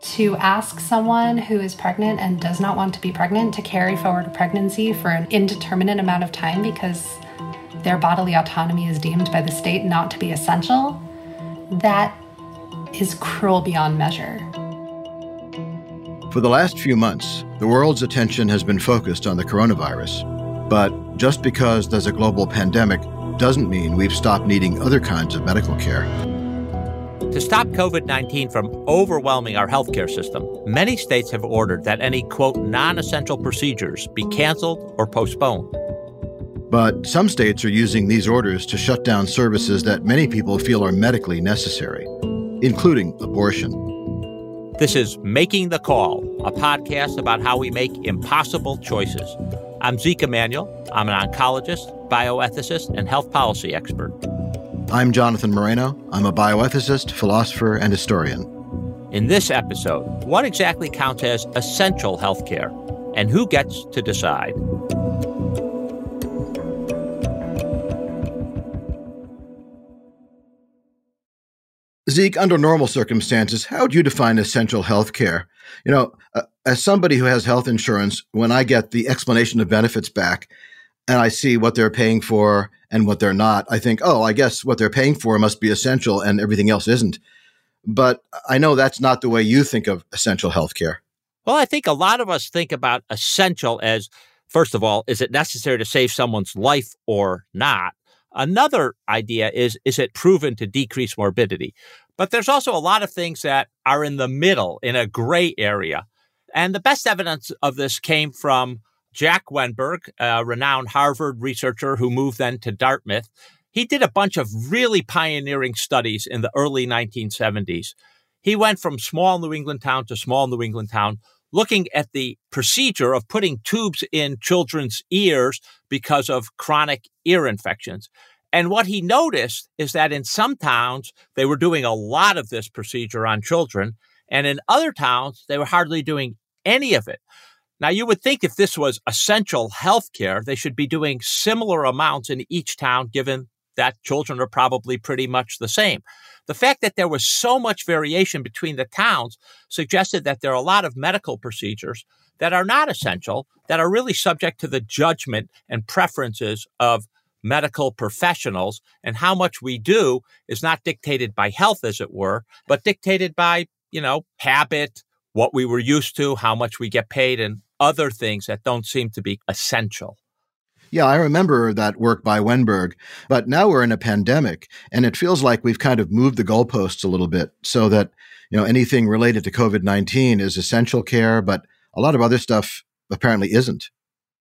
To ask someone who is pregnant and does not want to be pregnant to carry forward a pregnancy for an indeterminate amount of time because their bodily autonomy is deemed by the state not to be essential, that is cruel beyond measure. For the last few months, the world's attention has been focused on the coronavirus. But just because there's a global pandemic doesn't mean we've stopped needing other kinds of medical care. To stop COVID 19 from overwhelming our healthcare system, many states have ordered that any, quote, non essential procedures be canceled or postponed. But some states are using these orders to shut down services that many people feel are medically necessary, including abortion. This is Making the Call, a podcast about how we make impossible choices. I'm Zeke Emanuel. I'm an oncologist, bioethicist, and health policy expert. I'm Jonathan Moreno. I'm a bioethicist, philosopher, and historian. In this episode, what exactly counts as essential healthcare and who gets to decide? Zeke, under normal circumstances, how would you define essential health care? You know, uh, as somebody who has health insurance, when I get the explanation of benefits back and I see what they're paying for and what they're not, I think, oh, I guess what they're paying for must be essential and everything else isn't. But I know that's not the way you think of essential health care. Well, I think a lot of us think about essential as, first of all, is it necessary to save someone's life or not? Another idea is is it proven to decrease morbidity? But there's also a lot of things that are in the middle, in a gray area. And the best evidence of this came from Jack Wennberg, a renowned Harvard researcher who moved then to Dartmouth. He did a bunch of really pioneering studies in the early 1970s. He went from small New England town to small New England town, looking at the procedure of putting tubes in children's ears because of chronic ear infections. And what he noticed is that in some towns, they were doing a lot of this procedure on children. And in other towns, they were hardly doing any of it. Now, you would think if this was essential health care, they should be doing similar amounts in each town, given that children are probably pretty much the same. The fact that there was so much variation between the towns suggested that there are a lot of medical procedures that are not essential, that are really subject to the judgment and preferences of medical professionals. And how much we do is not dictated by health, as it were, but dictated by, you know, habit, what we were used to, how much we get paid, and other things that don't seem to be essential. Yeah, I remember that work by Wennberg, but now we're in a pandemic and it feels like we've kind of moved the goalposts a little bit so that, you know, anything related to COVID-19 is essential care, but a lot of other stuff apparently isn't.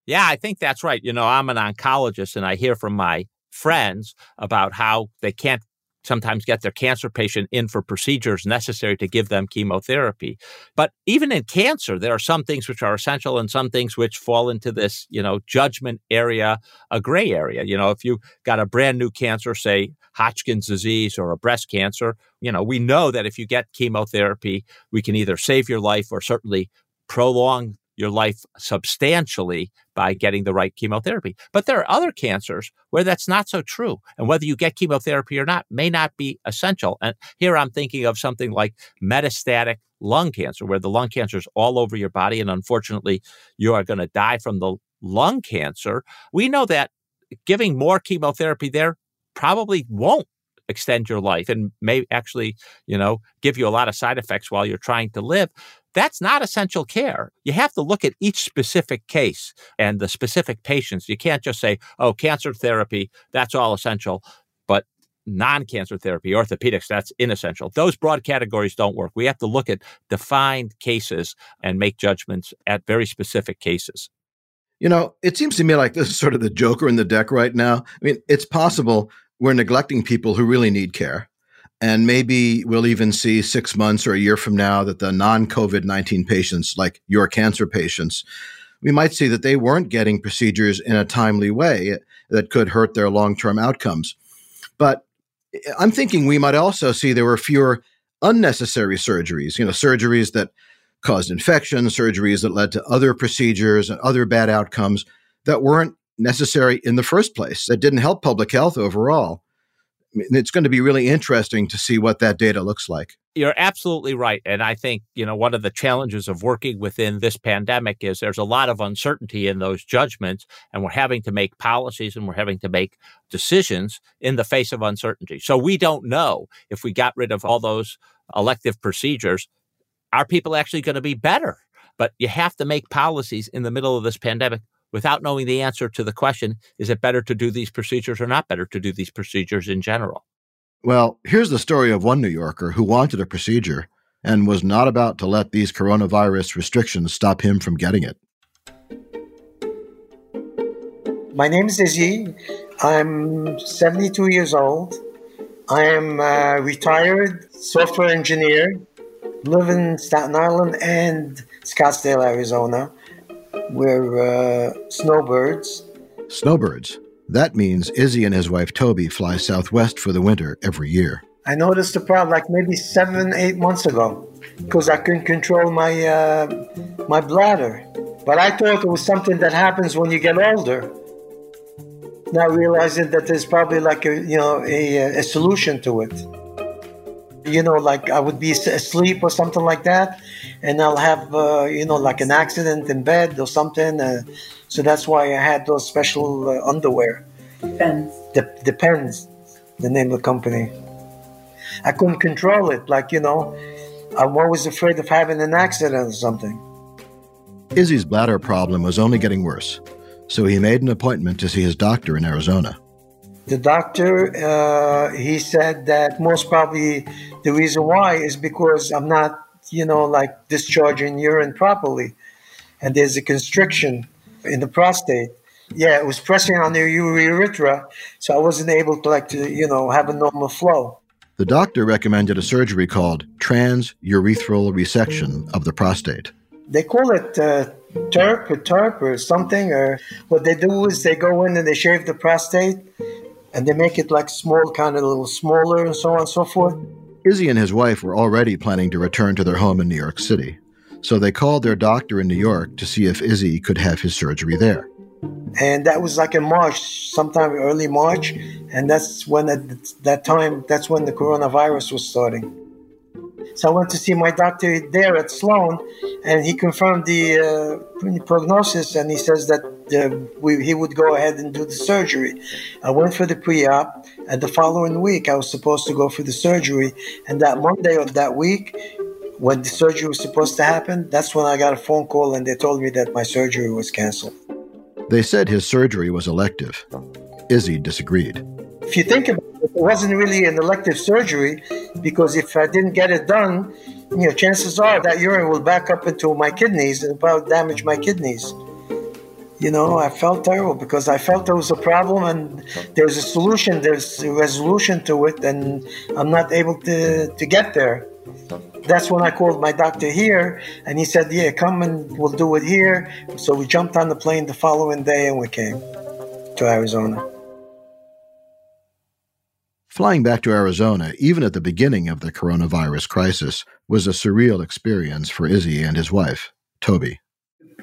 Yeah, I think that's right. You know, I'm an oncologist and I hear from my friends about how they can't sometimes get their cancer patient in for procedures necessary to give them chemotherapy. But even in cancer, there are some things which are essential and some things which fall into this, you know, judgment area, a gray area. You know, if you got a brand new cancer, say Hodgkin's disease or a breast cancer, you know, we know that if you get chemotherapy, we can either save your life or certainly prolong your life substantially by getting the right chemotherapy. But there are other cancers where that's not so true. And whether you get chemotherapy or not may not be essential. And here I'm thinking of something like metastatic lung cancer, where the lung cancer is all over your body. And unfortunately, you are going to die from the lung cancer. We know that giving more chemotherapy there probably won't extend your life and may actually, you know, give you a lot of side effects while you're trying to live. That's not essential care. You have to look at each specific case and the specific patients. You can't just say, oh, cancer therapy, that's all essential, but non cancer therapy, orthopedics, that's inessential. Those broad categories don't work. We have to look at defined cases and make judgments at very specific cases. You know, it seems to me like this is sort of the joker in the deck right now. I mean, it's possible we're neglecting people who really need care. And maybe we'll even see six months or a year from now that the non COVID 19 patients, like your cancer patients, we might see that they weren't getting procedures in a timely way that could hurt their long term outcomes. But I'm thinking we might also see there were fewer unnecessary surgeries, you know, surgeries that caused infection, surgeries that led to other procedures and other bad outcomes that weren't necessary in the first place, that didn't help public health overall it's going to be really interesting to see what that data looks like. You're absolutely right. And I think, you know, one of the challenges of working within this pandemic is there's a lot of uncertainty in those judgments, and we're having to make policies and we're having to make decisions in the face of uncertainty. So we don't know if we got rid of all those elective procedures, are people actually going to be better? But you have to make policies in the middle of this pandemic without knowing the answer to the question is it better to do these procedures or not better to do these procedures in general? Well, here's the story of one New Yorker who wanted a procedure and was not about to let these coronavirus restrictions stop him from getting it. My name is Izzy. I'm 72 years old. I am a retired software engineer, live in Staten Island and Scottsdale, Arizona. We're uh, snowbirds. Snowbirds. That means Izzy and his wife Toby fly southwest for the winter every year. I noticed the problem like maybe seven, eight months ago because I couldn't control my uh, my bladder. But I thought it was something that happens when you get older. Now realizing that there's probably like a you know a, a solution to it you know, like I would be asleep or something like that, and I'll have, uh, you know, like an accident in bed or something. Uh, so that's why I had those special uh, underwear. Depends. De- depends, the name of the company. I couldn't control it. Like, you know, I'm always afraid of having an accident or something. Izzy's bladder problem was only getting worse, so he made an appointment to see his doctor in Arizona. The doctor, uh, he said that most probably the reason why is because I'm not, you know, like discharging urine properly. And there's a constriction in the prostate. Yeah, it was pressing on the urethra, so I wasn't able to, like, to, you know, have a normal flow. The doctor recommended a surgery called transurethral resection of the prostate. They call it uh, TURP or TURP or something, or what they do is they go in and they shave the prostate and they make it like small, kind of a little smaller and so on and so forth. Izzy and his wife were already planning to return to their home in New York City, so they called their doctor in New York to see if Izzy could have his surgery there. And that was like in March, sometime early March, and that's when at that time, that's when the coronavirus was starting. So I went to see my doctor there at Sloan, and he confirmed the uh, prognosis, and he says that uh, we, he would go ahead and do the surgery. I went for the pre-op, and the following week I was supposed to go for the surgery. And that Monday of that week, when the surgery was supposed to happen, that's when I got a phone call, and they told me that my surgery was canceled. They said his surgery was elective. Izzy disagreed. If you think about it, it wasn't really an elective surgery because if I didn't get it done, you know, chances are that urine will back up into my kidneys and about damage my kidneys you know, I felt terrible because I felt there was a problem and there's a solution, there's a resolution to it, and I'm not able to, to get there. That's when I called my doctor here, and he said, Yeah, come and we'll do it here. So we jumped on the plane the following day and we came to Arizona. Flying back to Arizona, even at the beginning of the coronavirus crisis, was a surreal experience for Izzy and his wife, Toby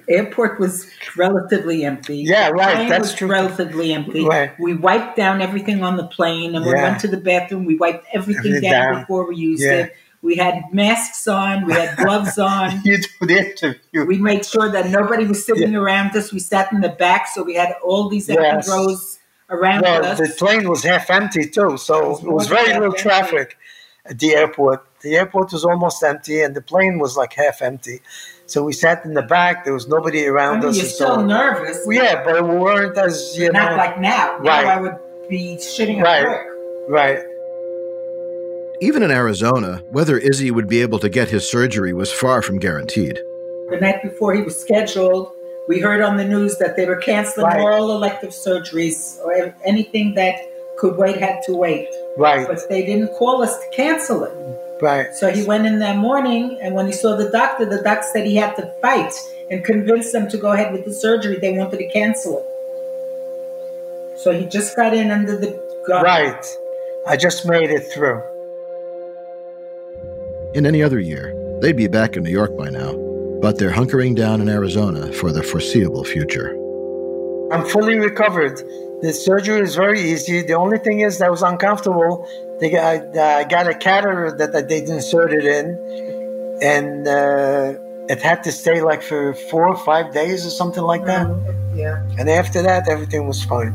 airport was relatively empty. Yeah, right. That's was true. Relatively empty. Right. We wiped down everything on the plane, and we went to the bathroom. We wiped everything Everything down, down. before we used Yeah. it. We had masks on. We had gloves on. You do the interview. We made sure that nobody was sitting around us. We sat in the back, so we had all these empty Yes. rows around Well, us. the plane was half empty too, so It was it was very little empty. traffic at the airport. The airport was almost empty, and the plane was like half empty. So we sat in the back. There was nobody around I around mean, us. you're and so still on. nervous. Yeah, but we weren't as you not know. like now. Right. Now I would be shitting at Right. work. right. Even in Arizona, whether Izzy would be able to get his surgery was far from guaranteed. The night before he was scheduled, we heard on the news that they were canceling Right. all elective surgeries or anything that could wait had to wait. Right. But they didn't call us to cancel it. Right. So he went in that morning, and when he saw the doctor, the doctor said he had to fight and convince them to go ahead with the surgery. They wanted to cancel it. So he just got in under the gun. Right. I just made it through. In any other year, they'd be back in New York by now, but they're hunkering down in Arizona for the foreseeable future. I'm fully recovered. The surgery is very easy. The only thing is that was uncomfortable. They got, I got a catheter that they inserted in, and uh, it had to stay like for four or five days or something like that. Yeah. And after that, everything was fine.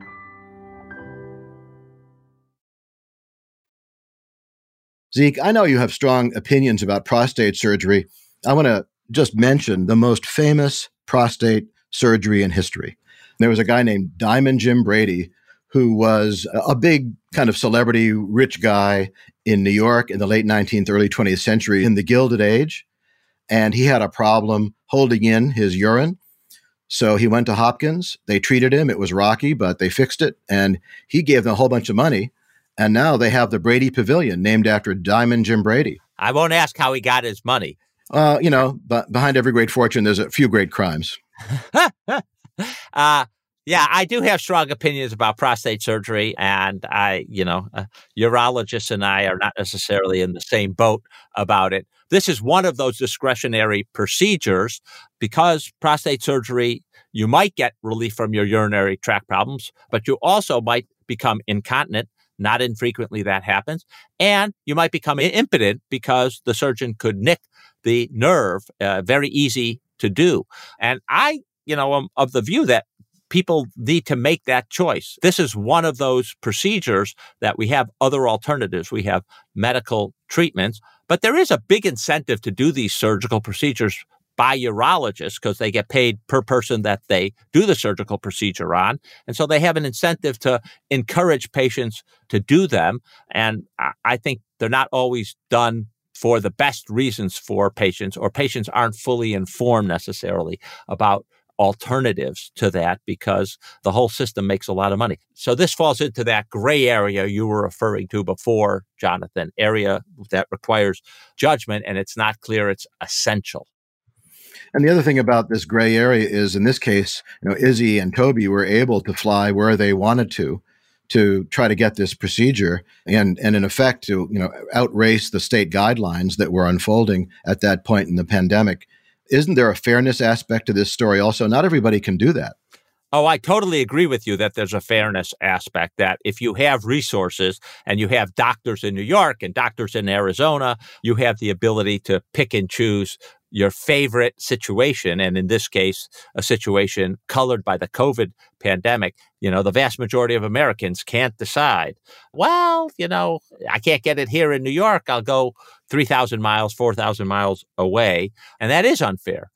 Zeke, I know you have strong opinions about prostate surgery. I want to just mention the most famous prostate surgery in history. There was a guy named Diamond Jim Brady who was a big kind of celebrity, rich guy in New York in the late 19th, early 20th century in the Gilded Age. And he had a problem holding in his urine. So he went to Hopkins. They treated him. It was rocky, but they fixed it. And he gave them a whole bunch of money. And now they have the Brady Pavilion named after Diamond Jim Brady. I won't ask how he got his money. Uh, you know, but behind every great fortune, there's a few great crimes. uh, yeah, I do have strong opinions about prostate surgery, and I, you know, uh, urologists and I are not necessarily in the same boat about it. This is one of those discretionary procedures because prostate surgery, you might get relief from your urinary tract problems, but you also might become incontinent. Not infrequently that happens. And you might become impotent because the surgeon could nick the nerve, uh, very easy to do. And I, you know, am of the view that people need to make that choice. This is one of those procedures that we have other alternatives. We have medical treatments, but there is a big incentive to do these surgical procedures by urologists because they get paid per person that they do the surgical procedure on. And so they have an incentive to encourage patients to do them. And I- think they're not always done for the best reasons for patients, or patients aren't fully informed necessarily about alternatives to that because the whole system makes a lot of money. So this falls into that gray area you were referring to before, Jonathan, area that requires judgment and it's not clear it's essential. And the other thing about this gray area is, in this case, you know, Izzy and Toby were able to fly where they wanted to, to try to get this procedure, and and in effect to you know outrace the state guidelines that were unfolding at that point in the pandemic. Isn't there a fairness aspect to this story? Also, not everybody can do that. Oh, I totally agree with you that there's a fairness aspect that if you have resources and you have doctors in New York and doctors in Arizona, you have the ability to pick and choose your favorite situation. And in this case, a situation colored by the COVID pandemic. You know, the vast majority of Americans can't decide, well, you know, I can't get it here in New York. I'll go 3,000 miles, 4,000 miles away. And that is unfair.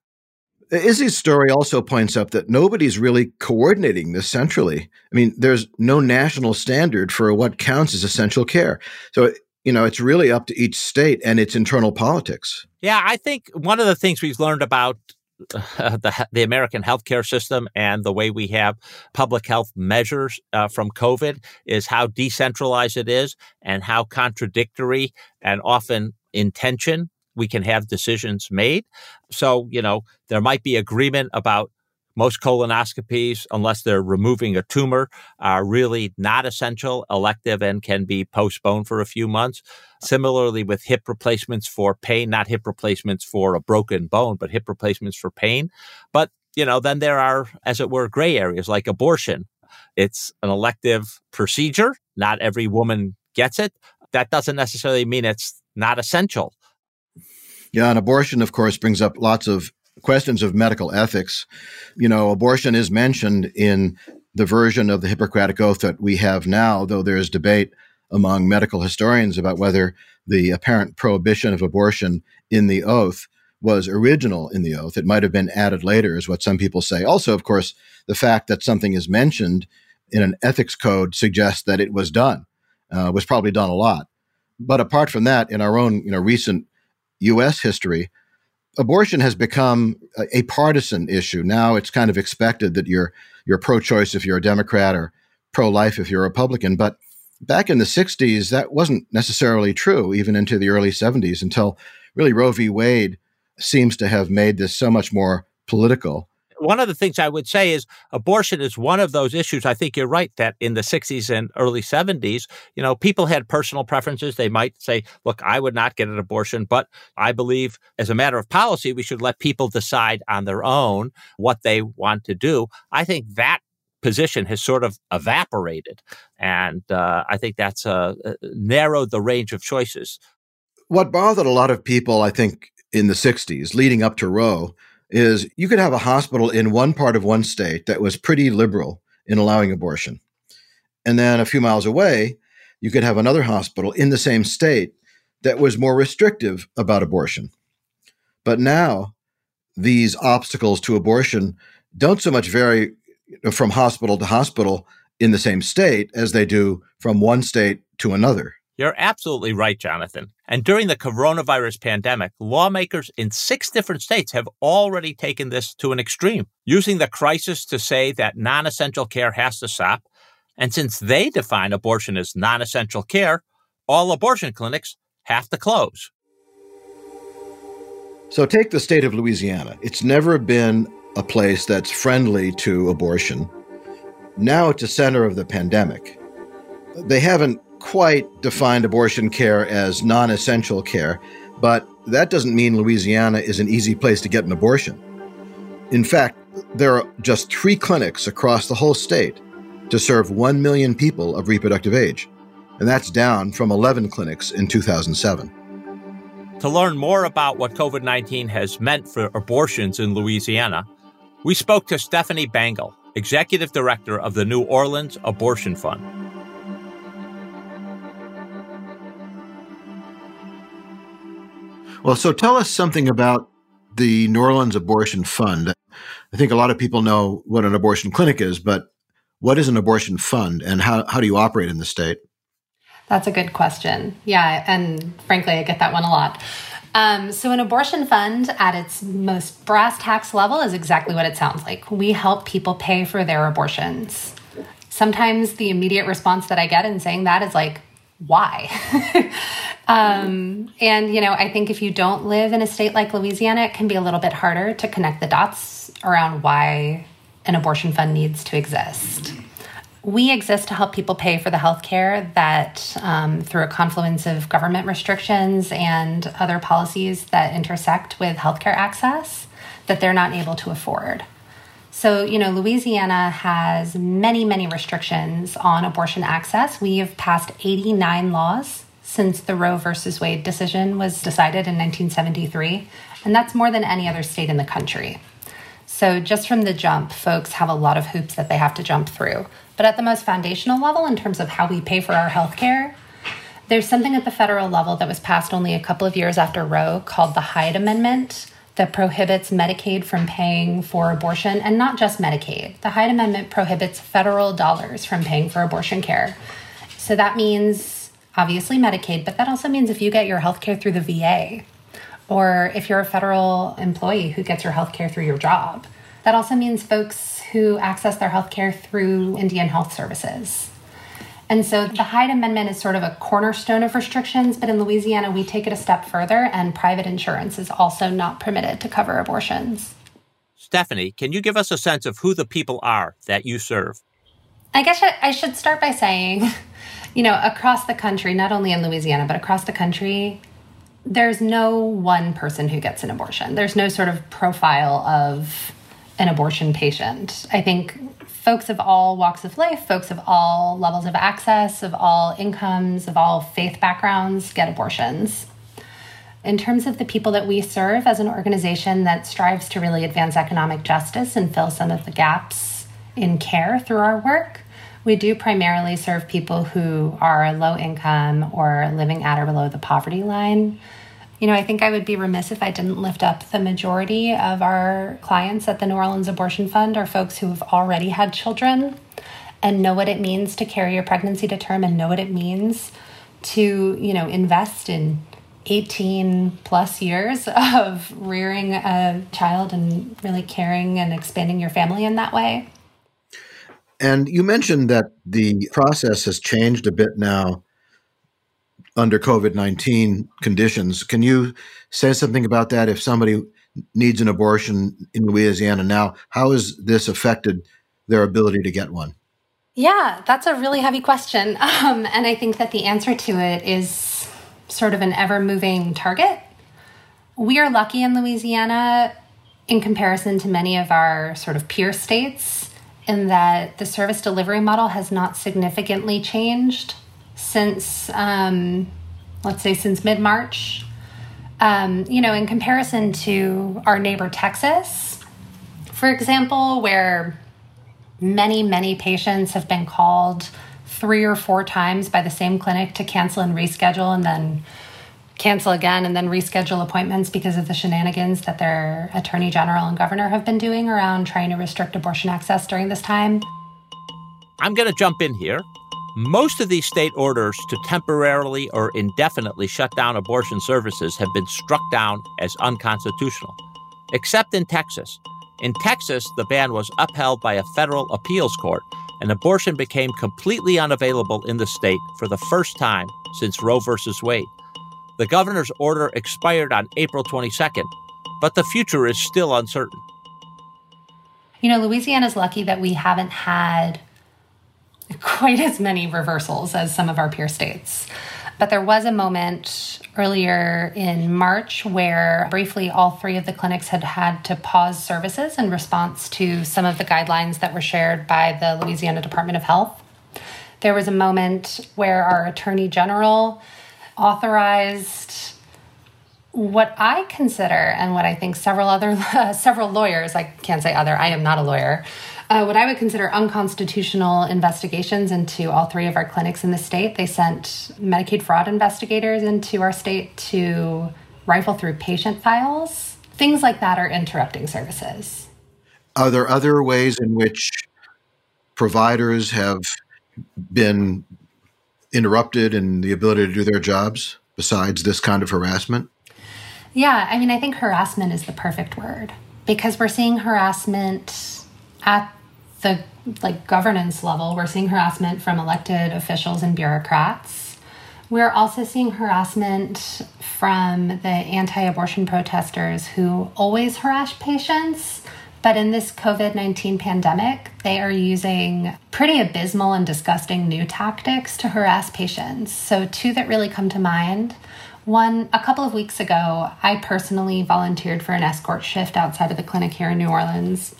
Izzy's story also points up that nobody's really coordinating this centrally. I mean, there's no national standard for what counts as essential care. So, you know, it's really up to each state and its internal politics. Yeah, I think one of the things we've learned about uh, the, the American healthcare system and the way we have public health measures uh, from COVID is how decentralized it is and how contradictory and often in tension we can have decisions made. So, you know, there might be agreement about most colonoscopies, unless they're removing a tumor, are really not essential, elective, and can be postponed for a few months. Similarly, with hip replacements for pain, not hip replacements for a broken bone, but hip replacements for pain. But, you know, then there are, as it were, gray areas like abortion. It's an elective procedure. Not every woman gets it. That doesn't necessarily mean it's not essential. Yeah, and abortion, of course, brings up lots of questions of medical ethics. You know, abortion is mentioned in the version of the Hippocratic Oath that we have now, though there is debate among medical historians about whether the apparent prohibition of abortion in the oath was original in the oath. It might have been added later, is what some people say. Also, of course, the fact that something is mentioned in an ethics code suggests that it was done, uh, was probably done a lot. But apart from that, in our own you know recent U.S. history, abortion has become a, a, partisan issue. Now it's kind of expected that you're you're pro-choice if you're a Democrat or pro-life if you're a Republican. But back in the '60s, that wasn't necessarily true, even into the early '70s, until really Roe v. Wade seems to have made this so much more political one of the things I would say is abortion is one of those issues. I think you're right that in the 60s and early 70s, you know, people had personal preferences. They might say, look, I would not get an abortion, but I believe as a matter of policy, we should let people decide on their own what they want to do. I think that position has sort of evaporated. And uh, I think that's uh, uh narrowed the range of choices. What bothered a lot of people, I think, in the 60s, leading up to Roe, is you could have a hospital in one part of one state that was pretty liberal in allowing abortion. And then a few miles away, you could have another hospital in the same state that was more restrictive about abortion. But now, these obstacles to abortion don't so much vary from hospital to hospital in the same state as they do from one state to another. You're absolutely right, Jonathan. And during the coronavirus pandemic, lawmakers in six different states have already taken this to an extreme, using the crisis to say that non essential care has to stop. And since they define abortion as non essential care, all abortion clinics have to close. So take the state of Louisiana. It's never been a place that's friendly to abortion. Now it's a center of the pandemic. They haven't quite defined abortion care as non essential care, but that doesn't mean Louisiana is an easy place to get an abortion. In fact, there are just three clinics across the whole state to serve 1 million people of reproductive age, and that's down from 11 clinics in 2007. To learn more about what COVID 19 has meant for abortions in Louisiana, we spoke to Steffani Bangel, Executive Director of the New Orleans Abortion Fund. Well, so tell us something about the New Orleans Abortion Fund. I think a lot of people know what an abortion clinic is, but what is an abortion fund and how, how do you operate in the state? That's a good question. Yeah, and frankly, I get that one a lot. Um, so, an abortion fund at its most brass tacks level is exactly what it sounds like. We help people pay for their abortions. Sometimes the immediate response that I get in saying that is like, why? um, and, you know, I think if you don't live in a state like Louisiana, it can be a little bit harder to connect the dots around why an abortion fund needs to exist. We exist to help people pay for the health care that, um, through a confluence of government restrictions and other policies that intersect with healthcare access, that they're not able to afford. So, you know, Louisiana has many, many restrictions on abortion access. We have passed 89 laws since the Roe versus Wade decision was decided in 1973, and that's more than any other state in the country. So, just from the jump, folks have a lot of hoops that they have to jump through. But at the most foundational level, in terms of how we pay for our health care, there's something at the federal level that was passed only a couple of years after Roe called the Hyde Amendment that prohibits Medicaid from paying for abortion, and not just Medicaid. The Hyde Amendment prohibits federal dollars from paying for abortion care. So that means obviously Medicaid, but that also means if you get your health care through the VA or if you're a federal employee who gets your health care through your job. That also means folks who access their health care through Indian Health Services. And so the Hyde Amendment is sort of a cornerstone of restrictions, but in Louisiana, we take it a step further, and private insurance is also not permitted to cover abortions. Stephanie, can you give us a sense of who the people are that you serve? I guess I should start by saying, you know, across the country, not only in Louisiana, but across the country, there's no one person who gets an abortion. There's no sort of profile of an abortion patient. I think folks of all walks of life, folks of all levels of access, of all incomes, of all faith backgrounds get abortions. In terms of the people that we serve as an organization that strives to really advance economic justice and fill some of the gaps in care through our work, we do primarily serve people who are low income or living at or below the poverty line. You know, I think I would be remiss if I didn't lift up the majority of our clients at the New Orleans Abortion Fund are folks who have already had children and know what it means to carry your pregnancy to term and know what it means to, you know, invest in 18 plus years of rearing a child and really caring and expanding your family in that way. And you mentioned that the process has changed a bit now under COVID 19 conditions. Can you say something about that? If somebody needs an abortion in Louisiana now, how has this affected their ability to get one? Yeah, that's a really heavy question. Um, and I think that the answer to it is sort of an ever moving target. We are lucky in Louisiana in comparison to many of our sort of peer states in that the service delivery model has not significantly changed since, um, let's say, since mid March. Um, you know, in comparison to our neighbor Texas, for example, where many, many patients have been called three or four times by the same clinic to cancel and reschedule and then cancel again and then reschedule appointments because of the shenanigans that their attorney general and governor have been doing around trying to restrict abortion access during this time. I'm going to jump in here most of these state orders to temporarily or indefinitely shut down abortion services have been struck down as unconstitutional, except in Texas. In Texas, the ban was upheld by a federal appeals court, and abortion became completely unavailable in the state for the first time since Roe v. Wade. The governor's order expired on April 22nd, but the future is still uncertain. You know, Louisiana's lucky that we haven't had quite as many reversals as some of our peer states. But there was a moment earlier in March where briefly all three of the clinics had had to pause services in response to some of the guidelines that were shared by the Louisiana Department of Health. There was a moment where our Attorney General authorized what I consider and what I think several other several lawyers I can't say other I am not a lawyer uh, what I would consider unconstitutional investigations into all three of our clinics in the state. They sent Medicaid fraud investigators into our state to rifle through patient files. Things like that are interrupting services. Are there other ways in which providers have been interrupted in the ability to do their jobs besides this kind of harassment? Yeah, I mean, I think harassment is the perfect word because we're seeing harassment at the like governance level, we're seeing harassment from elected officials and bureaucrats. We're also seeing harassment from the anti abortion protesters who always harass patients. But in this COVID 19 pandemic, they are using pretty abysmal and disgusting new tactics to harass patients. So, two that really come to mind. One, a couple of weeks ago, I personally volunteered for an escort shift outside of the clinic here in New Orleans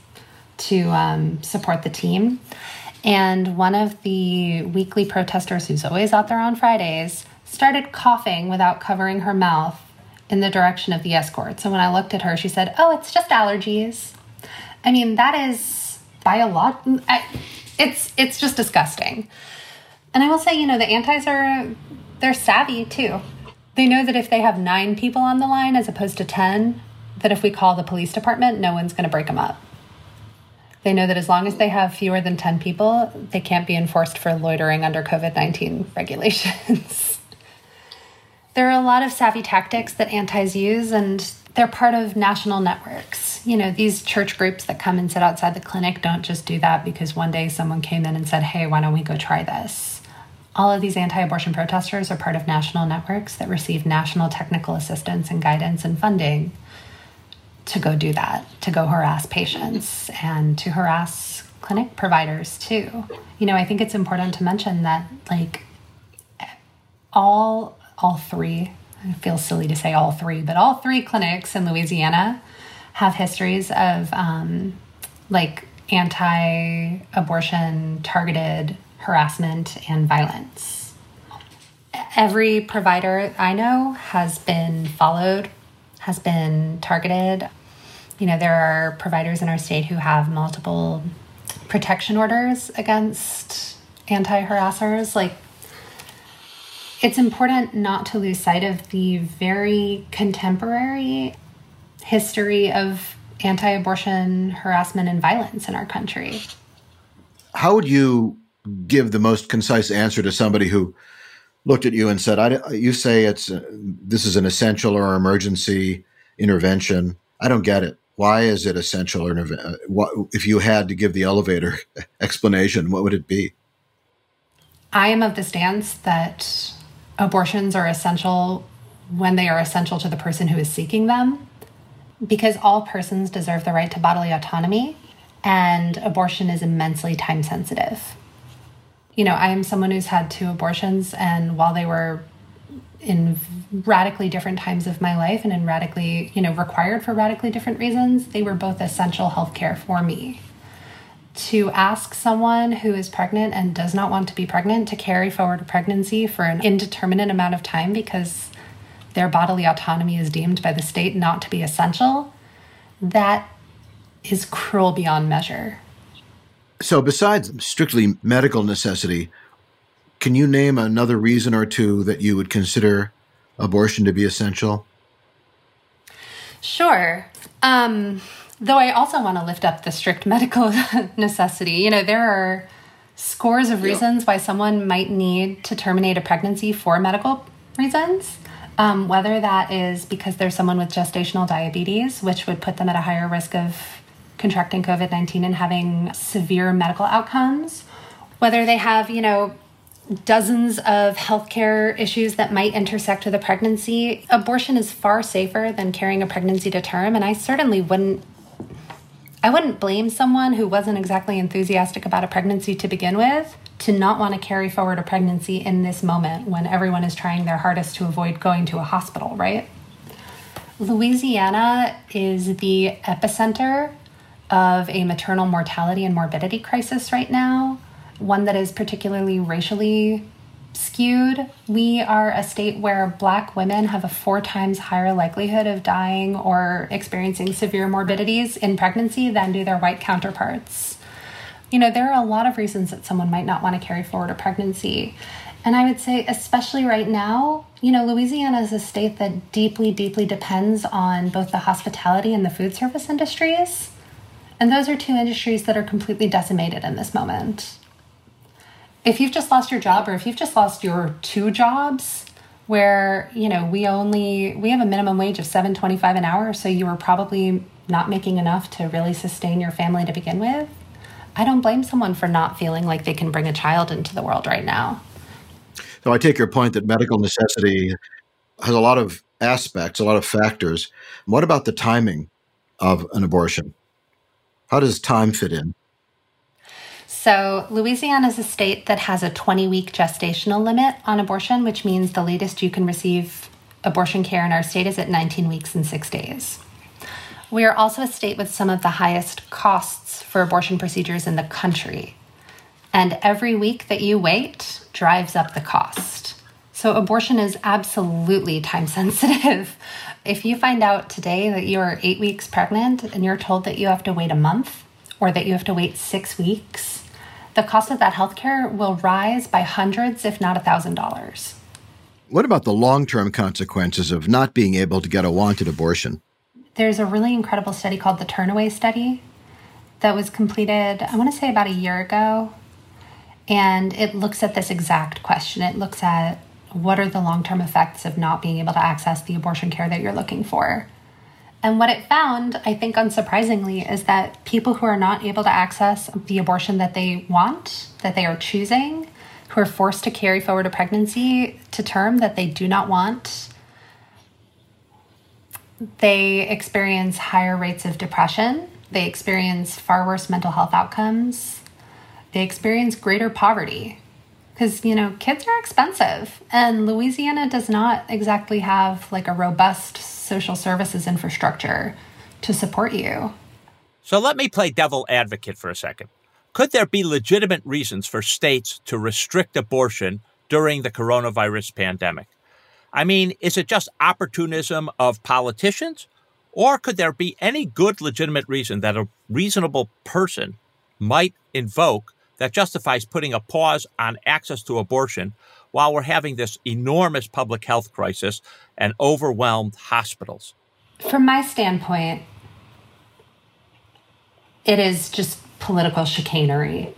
to um, support the team. And one of the weekly protesters, who's always out there on Fridays, started coughing without covering her mouth in the direction of the escort. So when I looked at her, she said, Oh, it's just allergies. I mean, that is by a lot. It's, it's just disgusting. And I will say, you know, the antis are, they're savvy too. They know that if they have nine people on the line as opposed to 10, that if we call the police department, no one's going to break them up. They know that as long as they have fewer than 10 people, they can't be enforced for loitering under COVID 19 regulations. There are a lot of savvy tactics that antis use, and they're part of national networks. You know, these church groups that come and sit outside the clinic don't just do that because one day someone came in and said, hey, why don't we go try this? All of these anti abortion protesters are part of national networks that receive national technical assistance and guidance and funding to go do that, to go harass patients and to harass clinic providers too. You know, I think it's important to mention that like all all three, it feels silly to say all three, but all three clinics in Louisiana have histories of um, like anti-abortion targeted harassment and violence. Every provider I know has been followed, has been targeted. You know, there are providers in our state who have multiple protection orders against anti harassers. Like, it's important not to lose sight of the very contemporary history of anti abortion harassment and violence in our country. How would you give the most concise answer to somebody who looked at you and said, I, "You say it's uh, this is an essential or emergency intervention. I don't get it. Why is it essential or uh, what, if you had to give the elevator explanation? What would it be?" I am of the stance that abortions are essential when they are essential to the person who is seeking them, because all persons deserve the right to bodily autonomy, and abortion is immensely time sensitive you know, I am someone who's had two abortions, and while they were in radically different times of my life and in radically, you know, required for radically different reasons, they were both essential healthcare for me. To ask someone who is pregnant and does not want to be pregnant to carry forward a pregnancy for an indeterminate amount of time because their bodily autonomy is deemed by the state not to be essential, that is cruel beyond measure. So, besides strictly medical necessity, can you name another reason or two that you would consider abortion to be essential? Sure. Um, though I also want to lift up the strict medical necessity. You know, there are scores of reasons why someone might need to terminate a pregnancy for medical reasons. Um, whether that is because there's someone with gestational diabetes, which would put them at a higher risk of contracting COVID 19 and having severe medical outcomes, whether they have, you know, dozens of healthcare issues that might intersect with a pregnancy. Abortion is far safer than carrying a pregnancy to term, and I certainly wouldn't I wouldn't blame someone who wasn't exactly enthusiastic about a pregnancy to begin with to not want to carry forward a pregnancy in this moment when everyone is trying their hardest to avoid going to a hospital, right? Louisiana is the epicenter of a maternal mortality and morbidity crisis right now, one that is particularly racially skewed. We are a state where Black women have a four times higher likelihood of dying or experiencing severe morbidities in pregnancy than do their white counterparts. You know, there are a lot of reasons that someone might not want to carry forward a pregnancy. And I would say, especially right now, you know, Louisiana is a state that deeply, deeply depends on both the hospitality and the food service industries. And those are two industries that are completely decimated in this moment. If you've just lost your job or if you've just lost your two jobs where, you know, we only we have a minimum wage of 7.25 an hour, so you were probably not making enough to really sustain your family to begin with. I don't blame someone for not feeling like they can bring a child into the world right now. So I take your point that medical necessity has a lot of aspects, a lot of factors. What about the timing of an abortion? How does time fit in? So, Louisiana is a state that has a 20 week gestational limit on abortion, which means the latest you can receive abortion care in our state is at 19 weeks and six days. We are also a state with some of the highest costs for abortion procedures in the country. And every week that you wait drives up the cost. So, abortion is absolutely time sensitive. If you find out today that you are eight weeks pregnant and you're told that you have to wait a month or that you have to wait six weeks, the cost of that healthcare will rise by hundreds, if not a thousand dollars. What about the long term consequences of not being able to get a wanted abortion? There's a really incredible study called the Turnaway Study that was completed, I want to say about a year ago. And it looks at this exact question. It looks at what are the long term effects of not being able to access the abortion care that you're looking for? And what it found, I think unsurprisingly, is that people who are not able to access the abortion that they want, that they are choosing, who are forced to carry forward a pregnancy to term that they do not want, they experience higher rates of depression. They experience far worse mental health outcomes. They experience greater poverty because, you know, kids are expensive. And Louisiana does not exactly have like a robust social services infrastructure to support you. So let me play devil advocate for a second. Could there be legitimate reasons for states to restrict abortion during the coronavirus pandemic? I mean, is it just opportunism of politicians? Or could there be any good legitimate reason that a reasonable person might invoke that justifies putting a pause on access to abortion while we're having this enormous public health crisis and overwhelmed hospitals? From my standpoint, it is just political chicanery.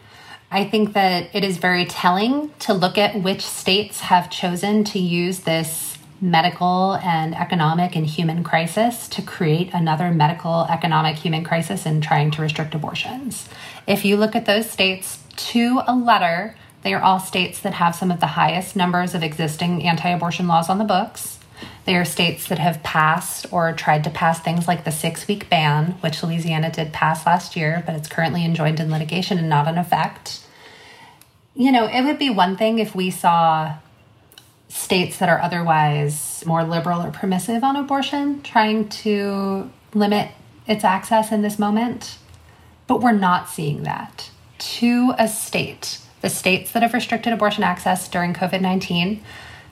I think that it is very telling to look at which states have chosen to use this medical and economic and human crisis to create another medical, economic, human crisis in trying to restrict abortions. If you look at those states to a letter, they are all states that have some of the highest numbers of existing anti abortion laws on the books. They are states that have passed or tried to pass things like the six week ban, which Louisiana did pass last year, but it's currently enjoined in litigation and not in effect. You know, it would be one thing if we saw states that are otherwise more liberal or permissive on abortion trying to limit its access in this moment, but we're not seeing that. To a state, the states that have restricted abortion access during COVID 19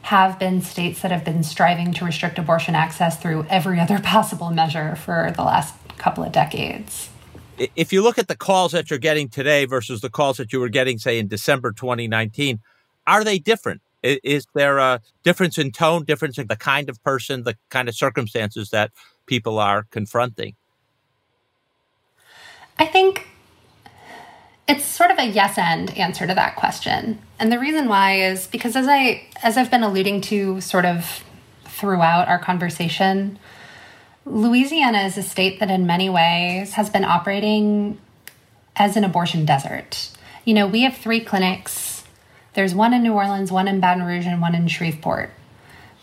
have been states that have been striving to restrict abortion access through every other possible measure for the last couple of decades. If you look at the calls that you're getting today versus the calls that you were getting, say, in December 2019, are they different? Is there a difference in tone, difference in the kind of person, the kind of circumstances that people are confronting? I think it's sort of a yes and answer to that question. And the reason why is because as I as I've been alluding to sort of throughout our conversation, Louisiana is a state that in many ways has been operating as an abortion desert. You know, we have three clinics. There's one in New Orleans, one in Baton Rouge, and one in Shreveport.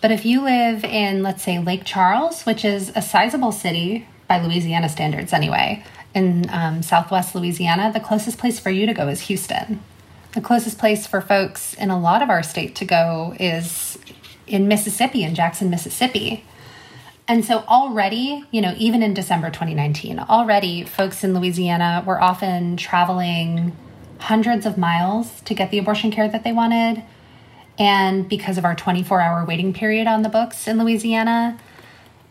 But if you live in, let's say, Lake Charles, which is a sizable city by Louisiana standards anyway, in um, southwest Louisiana, the closest place for you to go is Houston. The closest place for folks in a lot of our state to go is in Mississippi, in Jackson, Mississippi. And so already, you know, even in December 2019, already folks in Louisiana were often traveling hundreds of miles to get the abortion care that they wanted. And because of our 24 hour waiting period on the books in Louisiana,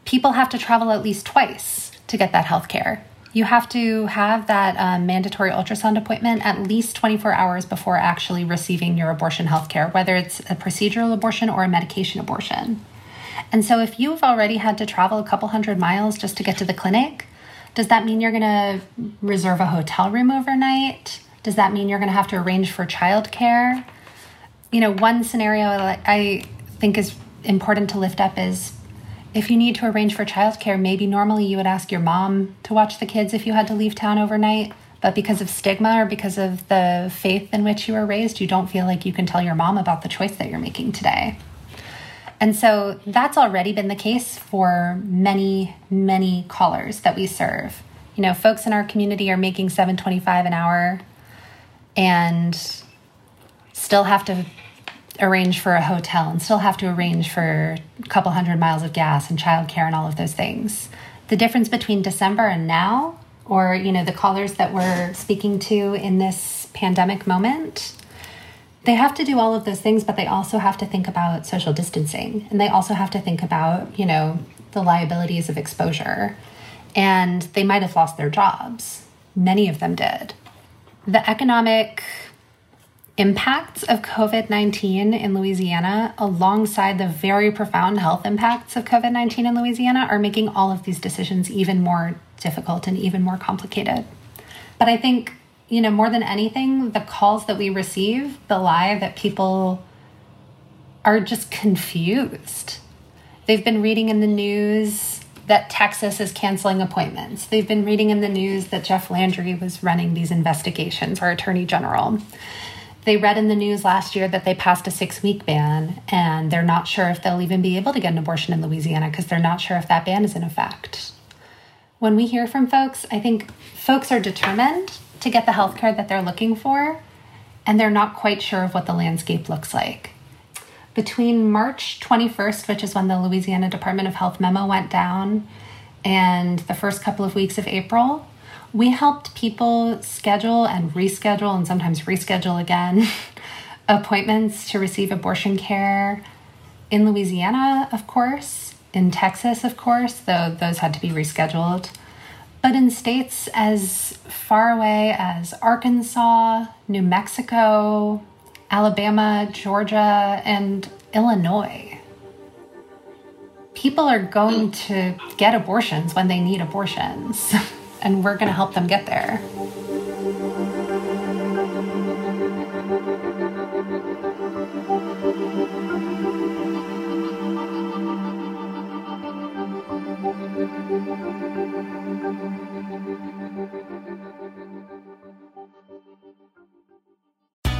people have to travel at least twice to get that health care you have to have that um, mandatory ultrasound appointment at least 24 hours before actually receiving your abortion health care, whether it's a procedural abortion or a medication abortion. And so, if you've already had to travel a couple hundred miles just to get to the clinic, does that mean you're going to reserve a hotel room overnight? Does that mean you're going to have to arrange for childcare? You know, one scenario that I think is important to lift up is if you need to arrange for childcare, maybe normally you would ask your mom to watch the kids if you had to leave town overnight. But because of stigma or because of the faith in which you were raised, you don't feel like you can tell your mom about the choice that you're making today. And so that's already been the case for many, many callers that we serve. You know, folks in our community are making 725 an hour and still have to arrange for a hotel and still have to arrange for a couple hundred miles of gas and childcare and all of those things. The difference between December and now, or you know, the callers that we're speaking to in this pandemic moment, they have to do all of those things, but they also have to think about social distancing and they also have to think about, you know, the liabilities of exposure. And they might have lost their jobs. Many of them did. The economic impacts of COVID 19 in Louisiana, alongside the very profound health impacts of COVID 19 in Louisiana, are making all of these decisions even more difficult and even more complicated. But I think, you know, more than anything, the calls that we receive belie that people are just confused. They've been reading in the news that Texas is canceling appointments. They've been reading in the news that Jeff Landry was running these investigations, our attorney general. They read in the news last year that they passed a six week ban, and they're not sure if they'll even be able to get an abortion in Louisiana because they're not sure if that ban is in effect. When we hear from folks, I think folks are determined to get the health care that they're looking for, and they're not quite sure of what the landscape looks like. Between March 21st, which is when the Louisiana Department of Health memo went down, and the first couple of weeks of April, we helped people schedule and reschedule and sometimes reschedule again appointments to receive abortion care in Louisiana, of course, in Texas, of course, though those had to be rescheduled, but in states as far away as Arkansas, New Mexico, Alabama, Georgia, and Illinois. People are going to get abortions when they need abortions, and we're going to help them get there.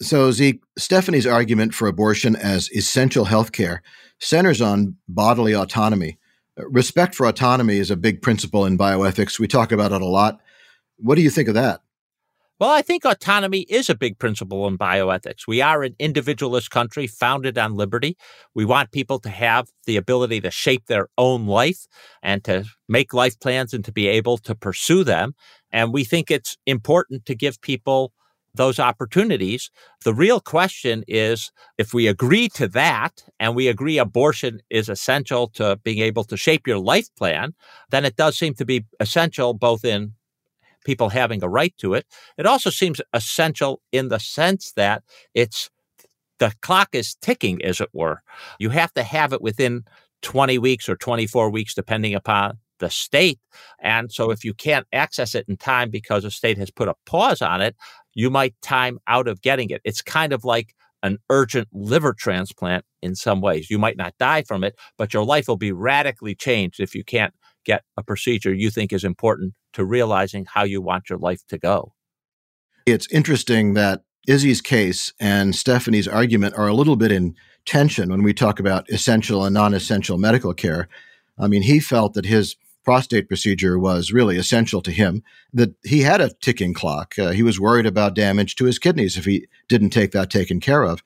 So, Zeke, Steffani's argument for abortion as essential health care centers on bodily autonomy. Uh, Respect for autonomy is a big principle in bioethics. We talk about it a lot. What do you think of that? Well, I think autonomy is a big principle in bioethics. We are an individualist country founded on liberty. We want people to have the ability to shape their own life and to make life plans and to be able to pursue them. And we think it's important to give people those opportunities. The real question is if we agree to that and we agree abortion is essential to being able to shape your life plan, then it does seem to be essential both in people having a right to it. It also seems essential in the sense that it's the clock is ticking, as it were. You have to have it within 20 weeks or 24 weeks, depending upon the state. And so if you can't access it in time because a state has put a pause on it, you might time out of getting it. It's kind of like an urgent liver transplant in some ways. You might not die from it, but your life will be radically changed if you can't get a procedure you think is important to realizing how you want your life to go. It's interesting that Izzy's case and Steffani's argument are a little bit in tension when we talk about essential and non essential medical care. I mean, he felt that his prostate procedure was really essential to him, that he had a ticking clock. Uh, he was worried about damage to his kidneys if he didn't take that taken care of.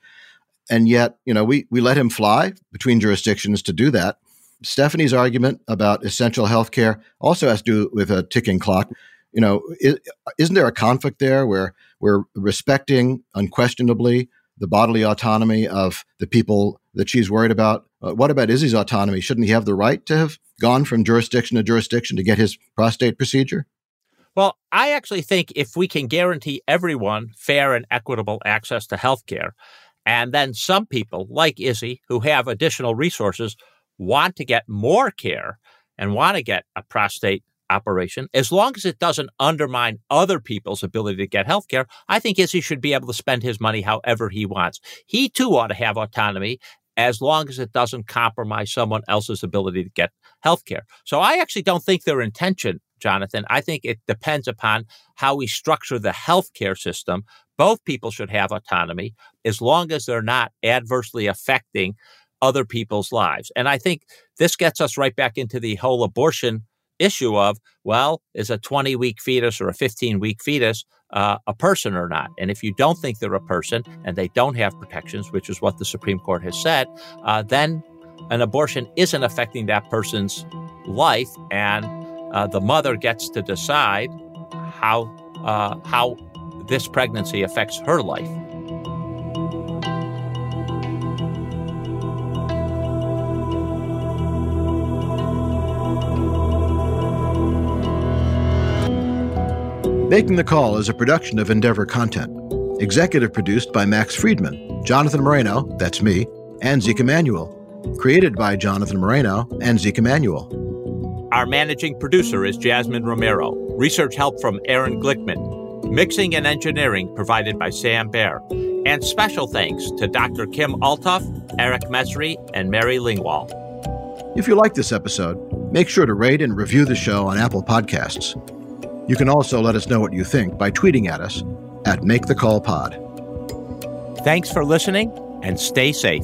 And yet, you know, we, we let him fly between jurisdictions to do that. Steffani's argument about essential health care also has to do with a ticking clock. You know, is, isn't there a conflict there where we're respecting unquestionably the bodily autonomy of the people that she's worried about? Uh, what about Izzy's autonomy? Shouldn't he have the right to have gone from jurisdiction to jurisdiction to get his prostate procedure? Well, I actually think if we can guarantee everyone fair and equitable access to health care, and then some people like Izzy who have additional resources want to get more care and want to get a prostate operation, as long as it doesn't undermine other people's ability to get health care, I think Izzy should be able to spend his money however he wants. He too ought to have autonomy as long as it doesn't compromise someone else's ability to get health care. So I actually don't think their intention, Jonathan. I think it depends upon how we structure the healthcare system. Both people should have autonomy as long as they're not adversely affecting other people's lives. And I think this gets us right back into the whole abortion issue of, well, is a 20 week fetus or a 15 week fetus uh, a person or not? And if you don't think they're a person and they don't have protections, which is what the Supreme Court has said, uh, then an abortion isn't affecting that person's life, and uh, the mother gets to decide how uh, how this pregnancy affects her life. Making the Call is a production of Endeavor Content. Executive produced by Max Friedman, Jonathan Moreno, that's me, and Zeke Emanuel. Created by Jonathan Moreno and Zeke Emanuel. Our managing producer is Jasmine Romero. Research help from Aaron Glickman. Mixing and engineering provided by Sam Baer. And special thanks to Dr. Kim Altuff, Eric Mesri, and Mary Lingwall. If you like this episode, make sure to rate and review the show on Apple Podcasts. You can also let us know what you think by tweeting at us at Make the Call Pod. Thanks for listening and stay safe.